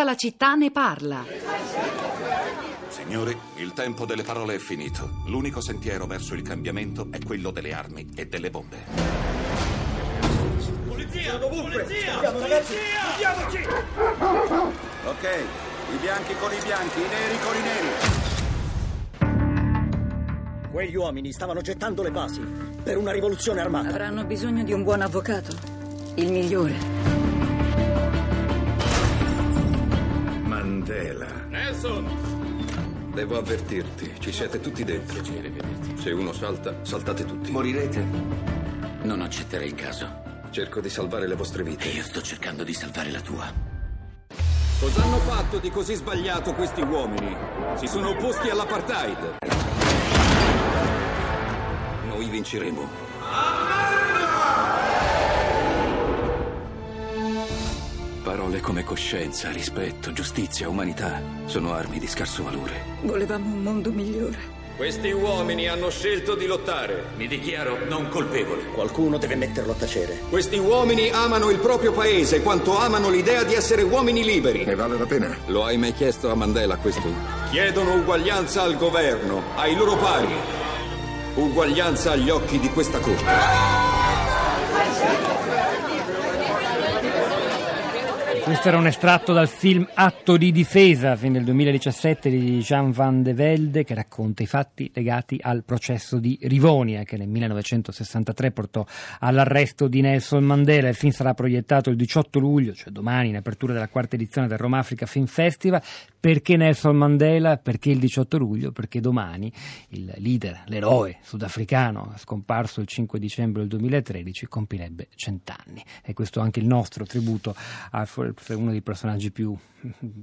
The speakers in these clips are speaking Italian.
Tutta la città ne parla. Signori, il tempo delle parole è finito. L'unico sentiero verso il cambiamento è quello delle armi e delle bombe. Polizia! Polizia! Ragazzi! Andiamoci! Ok, i bianchi con i bianchi, i neri con i neri. Quegli uomini stavano gettando le basi per una rivoluzione armata. Avranno bisogno di un buon avvocato. Il migliore. Mandela. Nelson! Devo avvertirti, ci siete tutti dentro. Piacere vederti. Se uno salta, saltate tutti. Morirete? Non accetterei il caso. Cerco di salvare le vostre E vite. io sto cercando di salvare la tua. Cosa hanno fatto di così sbagliato questi uomini? Si sono opposti all'apartheid. Noi vinceremo. Parole come coscienza, rispetto, giustizia, umanità sono armi di scarso valore. Volevamo un mondo migliore. Questi uomini hanno scelto di lottare. Mi dichiaro non colpevole. Qualcuno deve metterlo a tacere. Questi uomini amano il proprio paese quanto amano l'idea di essere uomini liberi. Ne vale la pena? Lo hai mai chiesto a Mandela questo? Chiedono uguaglianza al governo, ai loro pari. Uguaglianza agli occhi di questa corte. Questo era un estratto dal film Atto di difesa, film del 2017 di Jean Van de Velde, che racconta i fatti legati al processo di Rivonia, che nel 1963 portò all'arresto di Nelson Mandela. Il film sarà proiettato il 18 luglio, cioè domani, in apertura della quarta edizione del Roma Africa Film Festival. Perché Nelson Mandela? Perché il 18 luglio? Perché domani il leader, l'eroe sudafricano, scomparso il 5 dicembre del 2013, compirebbe cent'anni. E questo è anche il nostro tributo a forse uno dei personaggi più,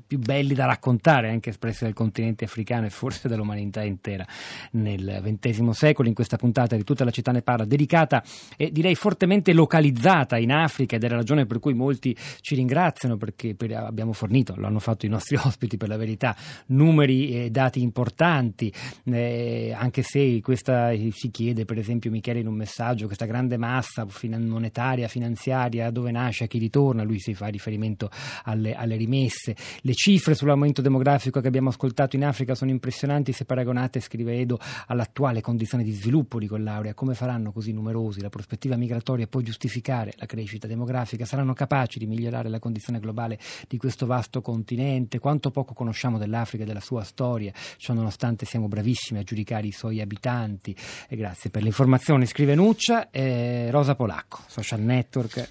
più belli da raccontare, anche espressi dal continente africano e forse dall'umanità intera nel XX secolo. In questa puntata di tutta la città ne parla, dedicata e direi fortemente localizzata in Africa ed è la ragione per cui molti ci ringraziano perché per- abbiamo fornito, lo hanno fatto i nostri ospiti per la verità, numeri e dati importanti, eh, anche se questa eh, si chiede per esempio Michele in un messaggio, questa grande massa monetaria, finanziaria, dove nasce, a chi ritorna, lui si fa riferimento alle, alle rimesse, le cifre sull'aumento demografico che abbiamo ascoltato in Africa sono impressionanti se paragonate, scrive Edo, all'attuale condizione di sviluppo di quell'area, come faranno così numerosi, la prospettiva migratoria può giustificare la crescita demografica, saranno capaci di migliorare la condizione globale di questo vasto continente, quanto poco conosciamo dell'Africa e della sua storia, ciò nonostante siamo bravissimi a giudicare i suoi abitanti. E grazie per le informazioni, scrive Nuccia, eh, Rosa Polacco, social network.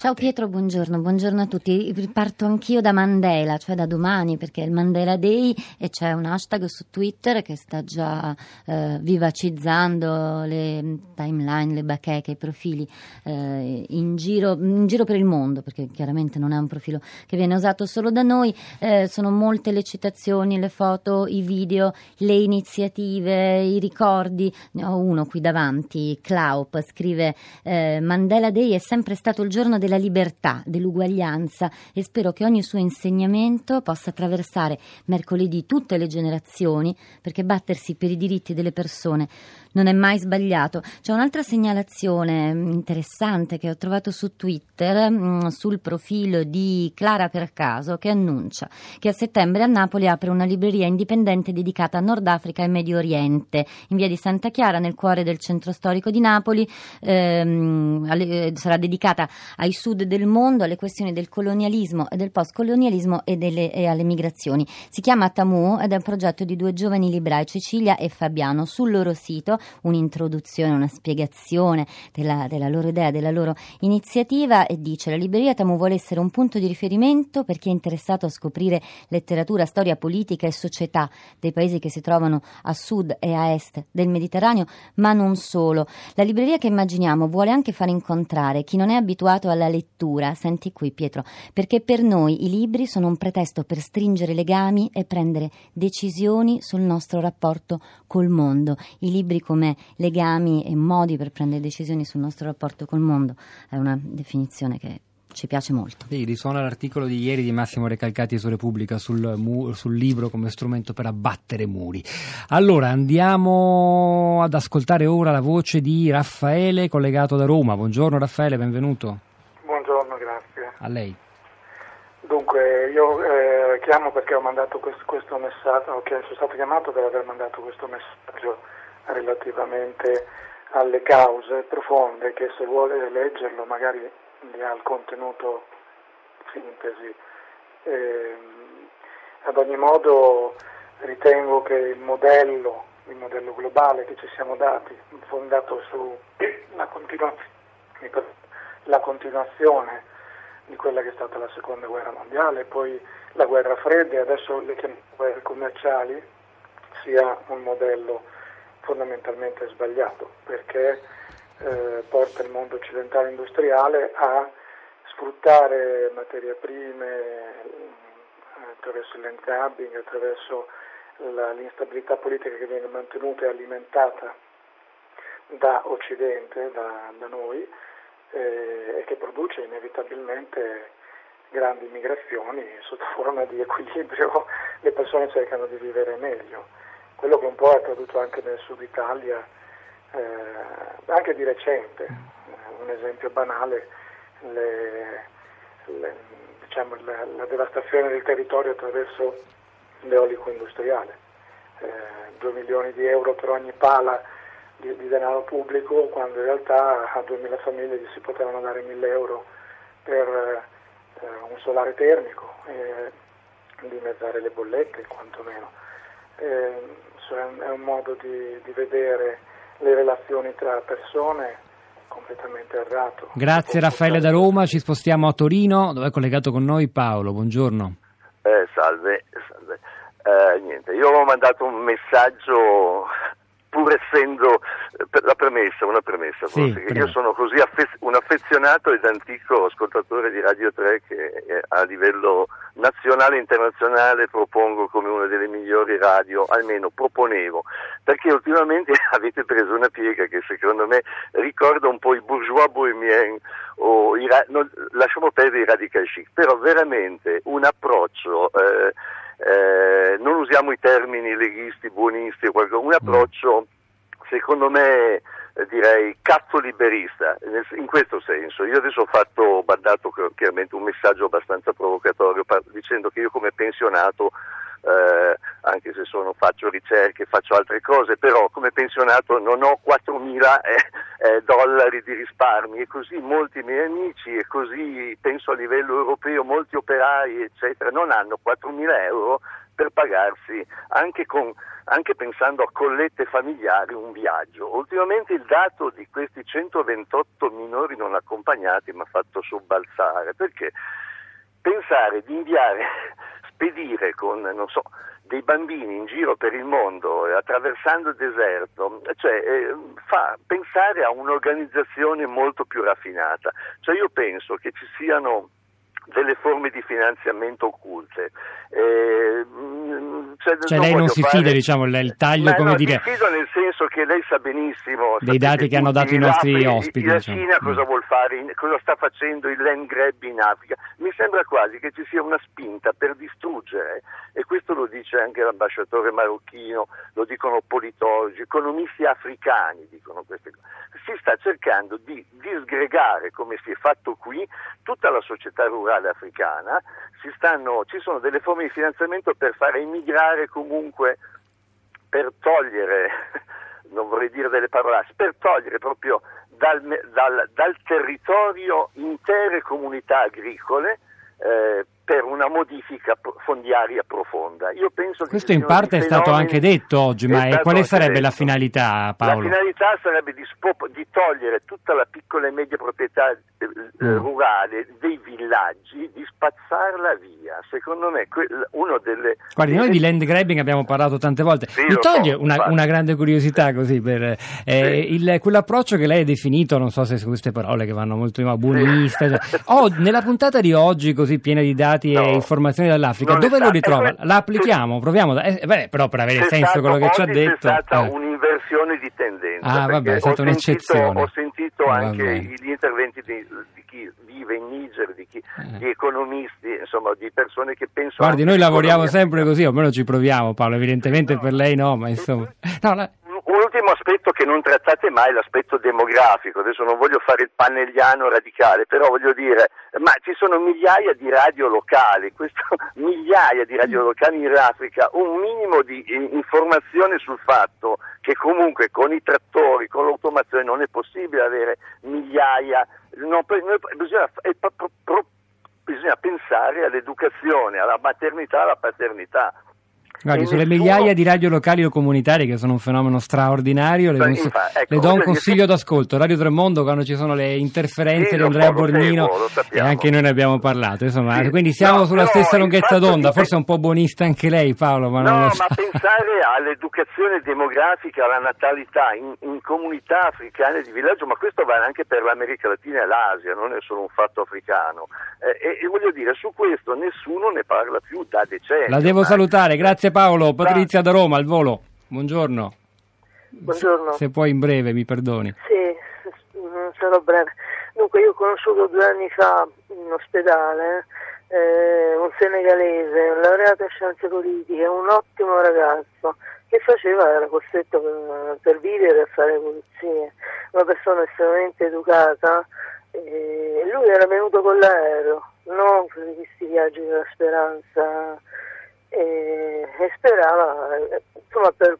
Ciao Pietro, buongiorno, buongiorno a tutti. Parto anch'io da Mandela, cioè da domani, perché è il Mandela Day e c'è un hashtag su Twitter che sta già eh, vivacizzando le timeline, le bacheche, i profili eh, in, giro, in giro per il mondo, perché chiaramente non è un profilo che viene usato solo da noi. Eh, sono molte le citazioni, le foto, i video, le iniziative, i ricordi. Ne ho uno qui davanti, Klaup, scrive eh, Mandela Day è sempre stato il giorno della libertà, dell'uguaglianza e spero che ogni suo insegnamento possa attraversare mercoledì tutte le generazioni perché battersi per i diritti delle persone non è mai sbagliato. C'è un'altra segnalazione mm, interessante che ho trovato su Twitter mm, sul profilo di Clara Per Caso che annuncia che a settembre a Napoli apre una libreria indipendente dedicata a Nord Africa e Medio Oriente in via di Santa Chiara nel cuore del centro storico di Napoli. Ehm, eh, sarà dedicata ai sud del mondo, alle questioni del colonialismo e del postcolonialismo e, delle- e alle migrazioni. Si chiama Tamu ed è un progetto di due giovani librai, Cecilia e Fabiano. Sul loro sito un'introduzione, una spiegazione della, della loro idea, della loro iniziativa e dice la libreria Tamu vuole essere un punto di riferimento per chi è interessato a scoprire letteratura, storia politica e società dei paesi che si trovano a sud e a est del Mediterraneo, ma non solo. La libreria che immaginiamo vuole anche far incontrare chi non è abituato alla lettura, senti qui Pietro, perché per noi i libri sono un pretesto per stringere legami e prendere decisioni sul nostro rapporto col mondo. I libri come legami e modi per prendere decisioni sul nostro rapporto col mondo è una definizione che ci piace molto. Sì, risuona l'articolo di ieri di Massimo Recalcati su Repubblica sul, mu- sul libro come strumento per abbattere muri. Allora andiamo ad ascoltare ora la voce di Raffaele collegato da Roma. Buongiorno Raffaele, benvenuto. A lei. Dunque, io eh, chiamo perché ho mandato questo, questo messaggio, che sono stato chiamato per aver mandato questo messaggio relativamente alle cause profonde che se vuole leggerlo magari li ha il contenuto sintesi. E, ad ogni modo ritengo che il modello, il modello globale che ci siamo dati, fondato sulla continuazione, la continuazione di quella che è stata la seconda guerra mondiale, poi la guerra fredda e adesso le guerre commerciali, sia un modello fondamentalmente sbagliato perché eh, porta il mondo occidentale industriale a sfruttare materie prime eh, attraverso il land grabbing, attraverso la, l'instabilità politica che viene mantenuta e alimentata da Occidente, da, da noi, eh, e che produce inevitabilmente grandi migrazioni sotto forma di equilibrio, le persone cercano di vivere meglio. Quello che un po' è accaduto anche nel sud Italia, eh, anche di recente, eh, un esempio banale, le, le, diciamo, la, la, devastazione del territorio attraverso l'eolico industriale. Eh, 2 milioni di euro per ogni pala di, di, denaro pubblico, quando in realtà a 2.000 famiglie gli si potevano dare 1.000 euro per eh, un solare termico e dimezzare le bollette quantomeno. Eh, cioè è un modo di, di vedere le relazioni tra persone completamente errato. Grazie Raffaele da Roma, ci spostiamo a Torino dove è collegato con noi Paolo, buongiorno. Eh, salve, salve. Eh, niente, io ho mandato un messaggio pur essendo per la premessa, una premessa, sì, forse, io sono così affe- un affezionato ed antico ascoltatore di Radio 3 che eh, a livello nazionale e internazionale propongo come una delle migliori radio, almeno proponevo, perché ultimamente avete preso una piega che secondo me ricorda un po' i bourgeois bohemiens o i ra- non, lasciamo perdere i radical chic, però veramente un approccio eh, eh, non usiamo i termini leghisti, buonisti o qualcosa, un approccio secondo me eh, direi cazzo liberista, in questo senso. Io adesso ho fatto, ho mandato chiaramente un messaggio abbastanza provocatorio dicendo che io come pensionato eh, anche se sono, faccio ricerche, faccio altre cose, però come pensionato non ho 4.000 eh, eh, dollari di risparmi e così molti miei amici e così penso a livello europeo molti operai eccetera non hanno 4.000 euro per pagarsi anche, con, anche pensando a collette familiari un viaggio. Ultimamente il dato di questi 128 minori non accompagnati mi ha fatto sobbalzare perché pensare di inviare spedire con, non so, dei bambini in giro per il mondo eh, attraversando il deserto, cioè eh, fa pensare a un'organizzazione molto più raffinata. Cioè io penso che ci siano delle forme di finanziamento occulte. Eh, cioè, cioè lei non si fare... fida, diciamo, il taglio, come no, dire... Mi fido nel senso che lei sa benissimo... Dei dati che hanno dato i nostri ospiti. La diciamo. Cina cosa mm. vuol fare, cosa sta facendo il land grab in Africa. Mi sembra quasi che ci sia una spinta per distruggere, e questo lo dice anche l'ambasciatore marocchino, lo dicono politologi, economisti africani dicono queste cose. Si sta cercando di disgregare, come si è fatto qui, tutta la società rurale africana, stanno, ci sono delle forme di finanziamento per fare immigrare comunque, per togliere, non vorrei dire delle parole, per togliere proprio dal, dal, dal territorio intere comunità agricole eh, per una modifica fondiaria profonda. Questo in parte è stato anche detto oggi, ma quale sarebbe detto. la finalità, Paolo? La finalità sarebbe di, spop- di, togliere tutta la piccola e media proprietà eh, mm. rurale dei villaggi, di spazzarla via. Secondo me que- uno delle... Guardi, noi di land grabbing abbiamo parlato tante volte. Sì, Mi toglie so, una, una, grande curiosità così per eh, sì. il, quell'approccio che lei ha definito, non so se su queste parole che vanno molto in buonista. Cioè, oh, nella puntata di oggi, così piena di dati dati no, e informazioni dall'Africa, dove lo ritrova? La applichiamo, proviamo, eh, beh, però per avere senso quello che ci ha detto. È stata eh. un'inversione di tendenza. Ah, vabbè, è stata un'eccezione. Ho sentito oh, anche vabbè. gli interventi di, di, chi vive in Niger, di, chi, eh. di, economisti, insomma, di persone che pensano. Guardi, noi lavoriamo sempre così, o almeno ci proviamo, Paolo. Evidentemente no. per lei no, ma insomma. No, la... L'ultimo aspetto che non trattate mai è l'aspetto demografico. Adesso non voglio fare il pannelliano radicale, però voglio dire, ma ci sono migliaia di radio locali, questo, migliaia di radio locali in Africa, un minimo di informazione sul fatto che comunque con i trattori, con l'automazione non è possibile avere migliaia, no, bisogna, bisogna pensare all'educazione, alla maternità, alla paternità. Guardi, sulle nessuno... migliaia di radio locali o comunitarie che sono un fenomeno straordinario, le, cons- ecco, le do un consiglio d'ascolto. Radio Tremondo quando ci sono le interferenze sì, di Andrea Borgnino e anche noi ne abbiamo parlato. Insomma, sì. quindi siamo no, sulla stessa lunghezza d'onda, forse è un po' buonista anche lei Paolo, ma no, non lo so. ma pensare all'educazione demografica, alla natalità in, in, comunità africane di villaggio, ma questo vale anche per l'America Latina e l'Asia, non è solo un fatto africano. Eh, e, e voglio dire, su questo nessuno ne parla più da decenni. La devo salutare, grazie Grazie Paolo, Patrizia da Roma al volo. Buongiorno. Buongiorno. Se, se puoi in breve, mi perdoni. Sì, sarò breve. Dunque, io ho conosciuto due anni fa in ospedale eh, un senegalese, un laureato in scienze politiche, un ottimo ragazzo che faceva, era costretto per, per vivere a fare pulizie, una persona estremamente educata. Eh, lui era venuto con l'aereo, non per questi viaggi della speranza e, e sperava insomma, per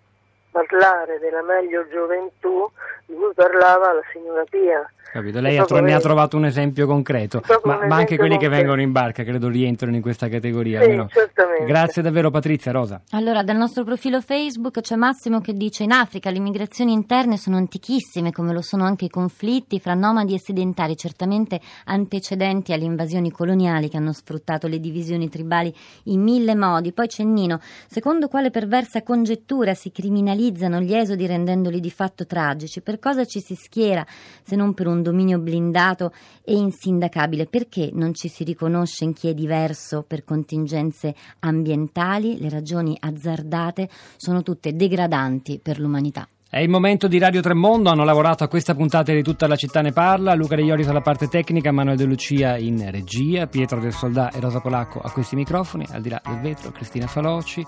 parlare della meglio gioventù di cui parlava la signora Pia. Capito, lei ha tro- ne ha trovato un esempio concreto, ma, un ma anche quelli concreto. che vengono in barca credo rientrano in questa categoria. Sì, certamente. Grazie davvero Patrizia Rosa. Allora, dal nostro profilo Facebook c'è Massimo che dice in Africa le migrazioni interne sono antichissime come lo sono anche i conflitti fra nomadi e sedentari, certamente antecedenti alle invasioni coloniali che hanno sfruttato le divisioni tribali in mille modi. Poi c'è Nino, secondo quale perversa congettura si criminalizzano gli esodi rendendoli di fatto tragici? Per cosa ci si schiera se non per un dominio blindato e insindacabile, perché non ci si riconosce in chi è diverso per contingenze ambientali? Le ragioni azzardate sono tutte degradanti per l'umanità. È il momento di Radio Tremondo, hanno lavorato a questa puntata di Tutta la città ne parla, Luca De Ioris alla parte tecnica, Manuel De Lucia in regia, Pietro del Soldà e Rosa Polacco a questi microfoni, al di là del vetro Cristina Faloci,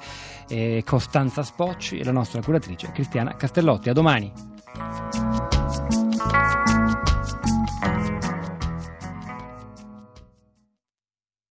Costanza Spocci e la nostra curatrice Cristiana Castellotti. A domani!